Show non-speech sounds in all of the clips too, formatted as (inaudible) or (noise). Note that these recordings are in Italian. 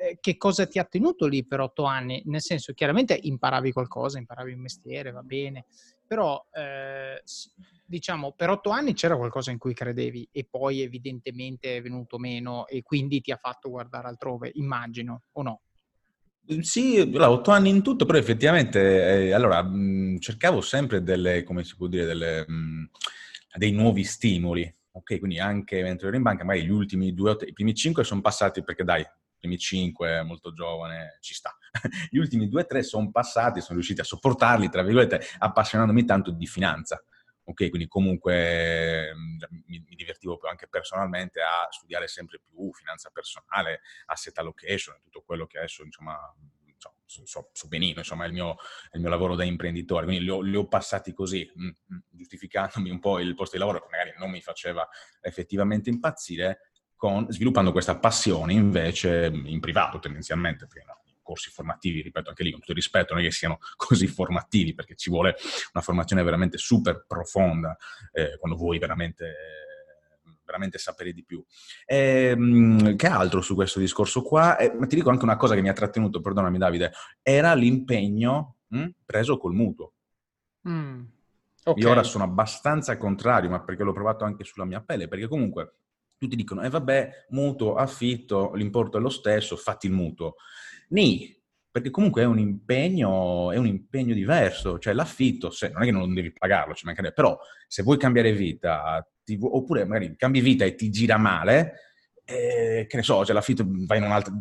eh, che cosa ti ha tenuto lì per otto anni? Nel senso, chiaramente imparavi qualcosa, imparavi un mestiere, va bene, però eh, diciamo per otto anni c'era qualcosa in cui credevi e poi evidentemente è venuto meno e quindi ti ha fatto guardare altrove, immagino, o no? Sì, otto anni in tutto, però effettivamente, eh, allora, mh, cercavo sempre delle, come si può dire, delle, mh, dei nuovi stimoli, ok? Quindi anche mentre ero in banca, magari gli ultimi due, i primi cinque sono passati perché dai, primi cinque, molto giovane, ci sta. (laughs) Gli ultimi due o tre sono passati, sono riusciti a sopportarli, tra virgolette, appassionandomi tanto di finanza. Ok, quindi comunque mm, mi, mi, divertivo anche personalmente a studiare sempre più finanza personale, asset allocation, tutto quello che adesso, insomma, so, so, so benino, insomma, è il, mio, è il, mio, lavoro da imprenditore, quindi li ho, li ho passati così, mm, mm, giustificandomi un po' il posto di lavoro che magari non mi faceva effettivamente impazzire, con, sviluppando questa passione invece in privato tendenzialmente, perché no, corsi formativi, ripeto anche lì con tutto il rispetto, non è che siano (laughs) così formativi perché ci vuole una formazione veramente super profonda eh, quando vuoi veramente, veramente sapere di più. E, ehm, che altro su questo discorso qua? Eh, ma ti dico anche una cosa che mi ha trattenuto, perdonami Davide, era l'impegno mh, preso col mutuo. Mm, okay. Io ora sono abbastanza contrario, ma perché l'ho provato anche sulla mia pelle, perché comunque tutti dicono, eh vabbè, mutuo, affitto, l'importo è lo stesso, fatti il mutuo. Ni, perché comunque è un impegno, è un impegno diverso, cioè l'affitto, se, non è che non devi pagarlo, ci mancherebbe, però se vuoi cambiare vita, ti, oppure magari cambi vita e ti gira male, eh, che ne so, cioè l'affitto vai in un altro,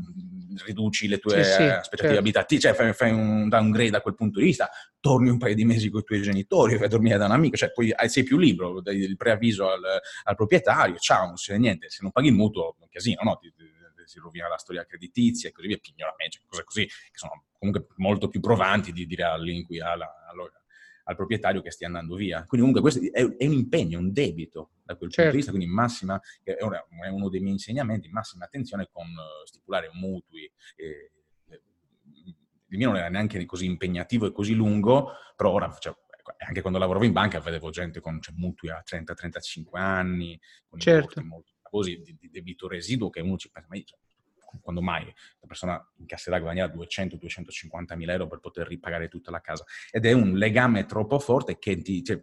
riduci le tue sì, sì, aspettative certo. abitative, cioè fai, fai, un downgrade da quel punto di vista, torni un paio di mesi con i tuoi genitori, vai a dormire da un amico, cioè poi sei più libero, dai il preavviso al, al proprietario, ciao, non succede niente, se non paghi il mutuo è un casino, no? Ti, ti, si rovina la storia creditizia e così via, pignoramento, cioè cose così, che sono comunque molto più provanti di dire all'inquilino, al proprietario che stia andando via. Quindi comunque questo è, è un impegno, è un debito da quel certo. punto di certo. vista, quindi massima, è uno dei miei insegnamenti, massima attenzione con uh, stipulare mutui. Eh, il mio non era neanche così impegnativo e così lungo, però ora cioè, anche quando lavoravo in banca vedevo gente con cioè, mutui a 30-35 anni, con certo. molto così di, di, debito residuo che uno ci pensa, ma io, cioè, quando mai la persona incasserà guadagnare 200-250 mila euro per poter ripagare tutta la casa. Ed è un legame troppo forte che ti, cioè,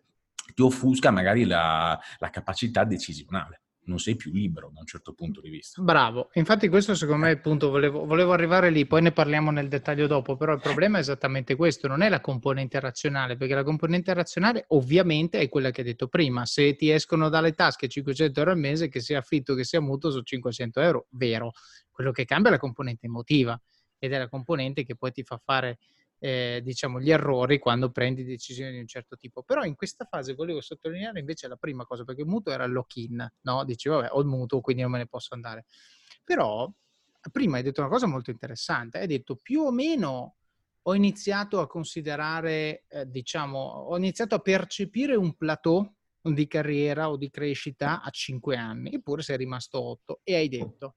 ti offusca magari la, la capacità decisionale. Non sei più libero da un certo punto di vista. Bravo, infatti questo secondo me è il punto, volevo, volevo, arrivare lì, poi ne parliamo nel dettaglio dopo, però il problema è esattamente questo, non è la componente razionale, perché la componente razionale ovviamente è quella che hai detto prima, se ti escono dalle tasche 500 euro al mese, che sia affitto, che sia mutuo, su 500 euro, vero, quello che cambia è la componente emotiva ed è la componente che poi ti fa fare eh, diciamo, gli errori quando prendi decisioni di un certo tipo. Però in questa fase volevo sottolineare invece la prima cosa, perché il mutuo era il lock-in, no? Dici, vabbè, ho il mutuo, quindi non me ne posso andare. Però prima hai detto una cosa molto interessante, hai detto più o meno ho iniziato a considerare, eh, diciamo, ho iniziato a percepire un plateau di carriera o di crescita a 5 anni, eppure sei rimasto 8 e hai detto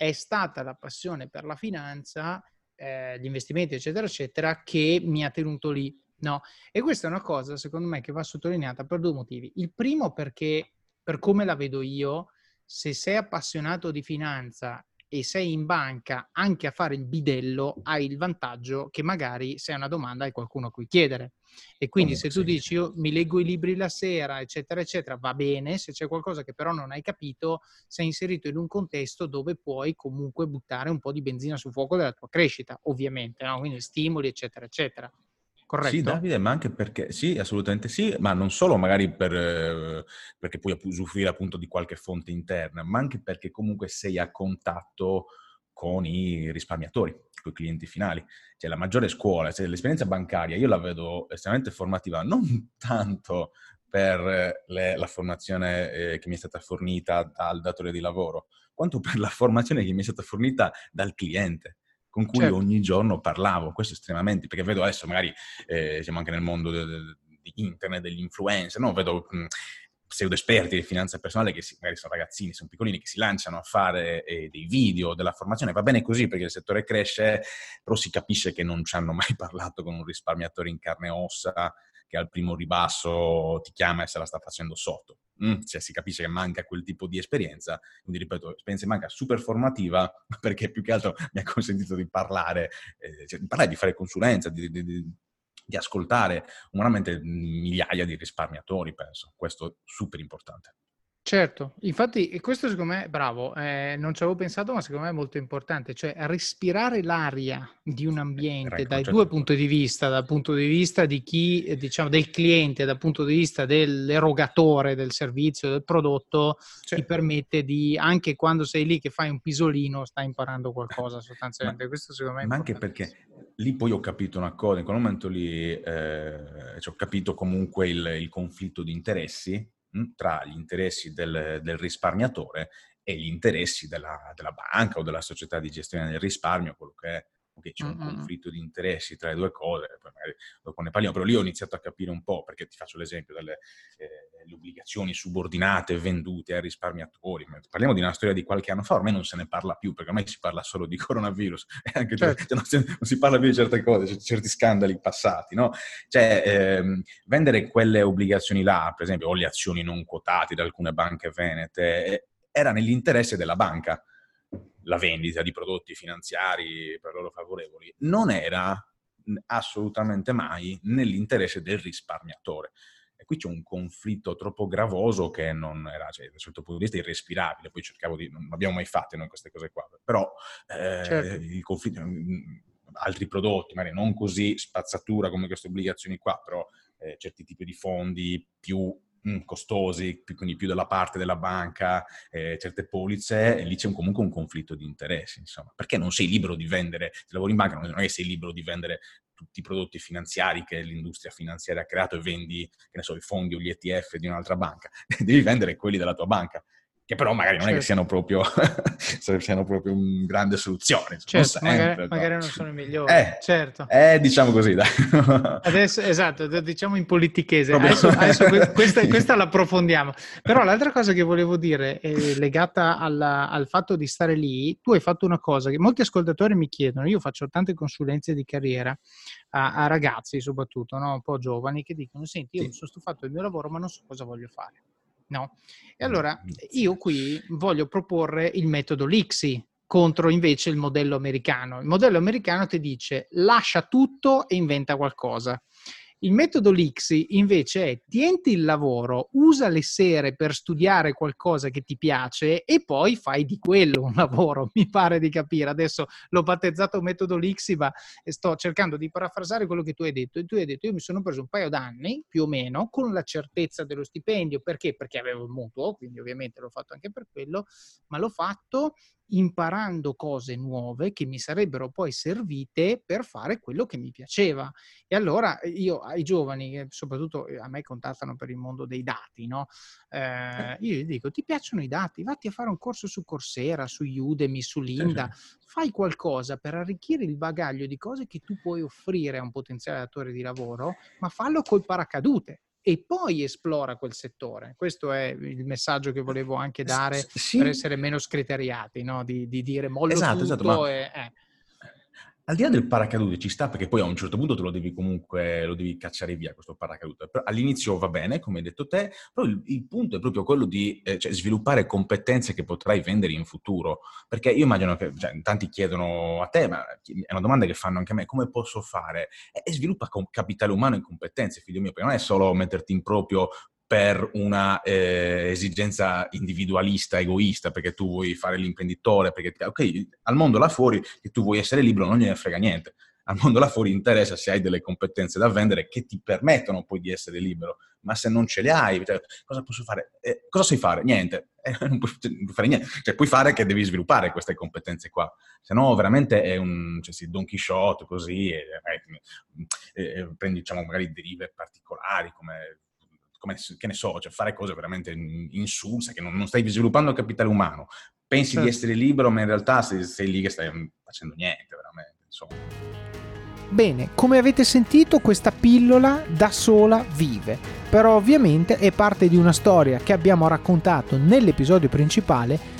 è stata la passione per la finanza eh, gli investimenti, eccetera, eccetera, che mi ha tenuto lì. No? E questa è una cosa, secondo me, che va sottolineata per due motivi. Il primo perché, per come la vedo io, se sei appassionato di finanza e sei in banca anche a fare il bidello, hai il vantaggio che magari se hai una domanda hai qualcuno a cui chiedere. E quindi se tu dici io mi leggo i libri la sera, eccetera, eccetera, va bene, se c'è qualcosa che però non hai capito, sei inserito in un contesto dove puoi comunque buttare un po' di benzina sul fuoco della tua crescita, ovviamente, no? quindi stimoli, eccetera, eccetera. Corretto? Sì, Davide, ma anche perché, sì, assolutamente sì, ma non solo magari per, eh, perché puoi usufruire appunto di qualche fonte interna, ma anche perché comunque sei a contatto con i risparmiatori, con i clienti finali. Cioè la maggiore scuola, cioè, l'esperienza bancaria, io la vedo estremamente formativa, non (laughs) tanto per le, la formazione eh, che mi è stata fornita dal datore di lavoro, quanto per la formazione che mi è stata fornita dal cliente con cui certo. ogni giorno parlavo, questo estremamente, perché vedo adesso magari, eh, siamo anche nel mondo de, de, di internet, degli influencer, no? vedo mh, pseudo esperti di finanza personale che si, magari sono ragazzini, sono piccolini, che si lanciano a fare eh, dei video della formazione, va bene così perché il settore cresce, però si capisce che non ci hanno mai (laughs) parlato con un risparmiatore in carne e ossa, che al primo ribasso ti chiama e se la sta facendo sotto. Mm, cioè si capisce che manca quel tipo di esperienza, quindi ripeto, esperienza manca super formativa (laughs) perché più che altro mi ha consentito di parlare, eh, cioè, di parlare, di fare consulenza, di, di, di, di ascoltare umanamente migliaia di risparmiatori, penso. Questo è super importante. Certo, infatti questo secondo me, bravo, eh, non ci avevo pensato, ma secondo me è molto importante, cioè respirare l'aria di un ambiente dai due punti di vista, dal punto di vista di chi, diciamo, del cliente, dal punto di vista dell'erogatore del servizio, del prodotto, certo. ti permette di, anche quando sei lì che fai un pisolino, stai imparando qualcosa sostanzialmente. Ma, questo secondo me è Ma anche perché lì poi ho capito una cosa, in quel momento lì eh, cioè, ho capito comunque il, il conflitto di interessi tra gli interessi del, del risparmiatore e gli interessi della, della, banca o della società di gestione del risparmio, quello che è. Ok, c'è un mm-hmm. conflitto di interessi tra le due cose, poi magari dopo ne parliamo, però lì ho iniziato a capire un po', perché ti faccio l'esempio delle eh, obbligazioni subordinate vendute ai risparmiatori. Parliamo di una storia di qualche anno fa, ormai non se ne parla più, perché ormai si parla solo di coronavirus, (laughs) anche certo. cioè, non, si, non, si, parla più di certe cose, certi scandali passati, no? Cioè, ehm, vendere quelle obbligazioni là, per esempio, o le azioni non quotate da alcune banche venete, eh, era nell'interesse della banca la vendita di prodotti finanziari per loro favorevoli, non era assolutamente mai nell'interesse del risparmiatore. E qui c'è un conflitto troppo gravoso che non era, cioè, dal certo punto di vista, irrespirabile. Poi cercavo di, non abbiamo mai fatto noi queste cose qua, però eh, certo. il conflitto, altri prodotti, magari non così spazzatura come queste obbligazioni qua, però eh, certi tipi di fondi più Mm, costosi, quindi più dalla parte della banca, eh, certe polizze, e lì c'è un, comunque un conflitto di interessi, insomma. Perché non sei libero di vendere, se lavori in banca non è che sei libero di vendere tutti i prodotti finanziari che l'industria finanziaria ha creato e vendi, che ne so, i fondi o gli ETF di un'altra banca, (laughs) devi vendere quelli della tua banca che però magari non certo. è che certo. siano proprio, (laughs) siano proprio una grande soluzione. Certo, sempre, magari, magari, non sono i migliori. Eh, certo. Eh, diciamo così, dai. Adesso, esatto, diciamo in politichese. Adesso, (laughs) adesso questa, questa la approfondiamo. Però l'altra cosa che volevo dire è legata alla, al fatto di stare lì. Tu hai fatto una cosa che molti ascoltatori mi chiedono. Io faccio tante consulenze di carriera a, a ragazzi soprattutto, no? un po' giovani, che dicono, senti, io sì. sono stufato del mio lavoro ma non so cosa voglio fare. No? E allora io qui voglio proporre il metodo Lixi contro invece il modello americano. Il modello americano ti dice lascia tutto e inventa qualcosa. Il metodo Lixi invece è tienti il lavoro, usa le sere per studiare qualcosa che ti piace e poi fai di quello un (laughs) lavoro, mi pare di capire. Adesso l'ho battezzato metodo Lixi, ma sto cercando di parafrasare quello che tu hai detto. E tu hai detto, io mi sono preso un paio d'anni, più o meno, con la certezza dello stipendio. Perché? Perché avevo il mutuo, quindi ovviamente l'ho fatto anche per quello, ma l'ho fatto imparando cose nuove che mi sarebbero poi servite per fare quello che mi piaceva. E allora io ai giovani, soprattutto a me contattano per il mondo dei dati, no? Eh, io gli dico, ti piacciono i dati? Vatti a fare un corso su Coursera, su Udemy, su Linda, fai qualcosa per arricchire il bagaglio di cose che tu puoi offrire a un potenziale datore di lavoro, ma fallo col paracadute e poi esplora quel settore. Questo è il messaggio che volevo anche dare sì. per essere meno scriteriati, no? di, di, dire mollo esatto, esatto, ma... e... Eh al di là del paracadute ci sta perché poi a un certo punto te lo devi comunque lo devi cacciare via questo paracadute. Però all'inizio va bene, come hai detto te, però il, il punto è proprio quello di eh, cioè, sviluppare competenze che potrai vendere in futuro. Perché io immagino che cioè, tanti chiedono a te, ma è una domanda che fanno anche a me, come posso fare? E, e sviluppa capitale umano e competenze, figlio mio, perché non è solo metterti in proprio per una eh, esigenza individualista, egoista, perché tu vuoi fare l'imprenditore, perché ok, al mondo là fuori che tu vuoi essere libero non gliene frega niente. Al mondo là fuori interessa se hai delle competenze da vendere che ti permettono poi di essere libero, ma se non ce le hai, cioè, cosa posso fare? Eh, cosa sai fare? Niente, (laughs) eh, non, puoi, non, puoi, fare niente. Cioè, puoi fare che devi sviluppare queste competenze qua, se no veramente è un cioè, sì, Don Quixote così, e, e, prendi diciamo magari derive particolari come come, che ne so, cioè fare cose veramente insulse, che non, non stai sviluppando il capitale umano. Pensi certo. di essere libero, ma in realtà sei, sei lì che stai facendo niente, veramente. Insomma. Bene, come avete sentito, questa pillola da sola vive, però ovviamente è parte di una storia che abbiamo raccontato nell'episodio principale